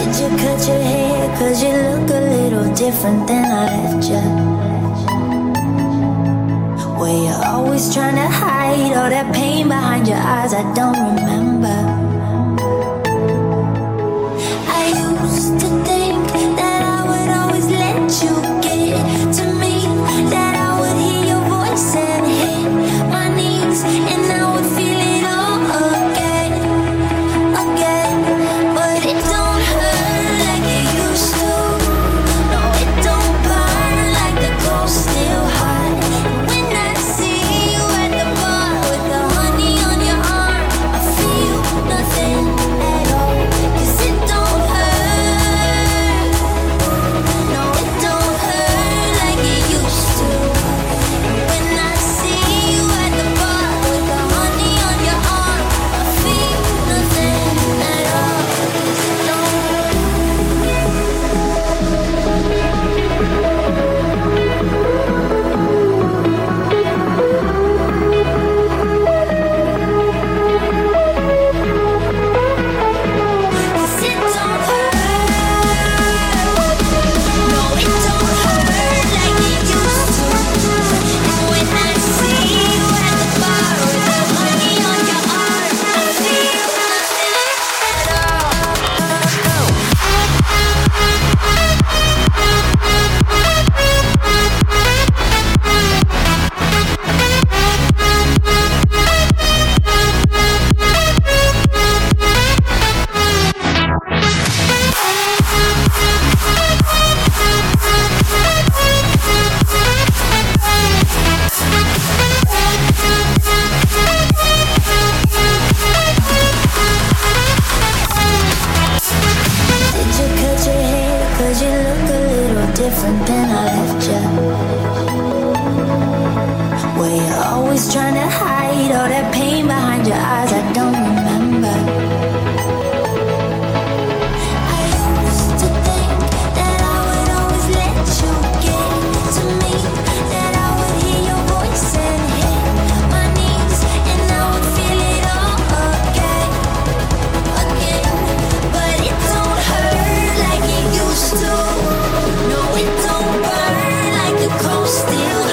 Did you cut your hair? Cause you look a little different than I left you. Were you always trying to hide all that pain behind your eyes? I don't remember. different than I left you. still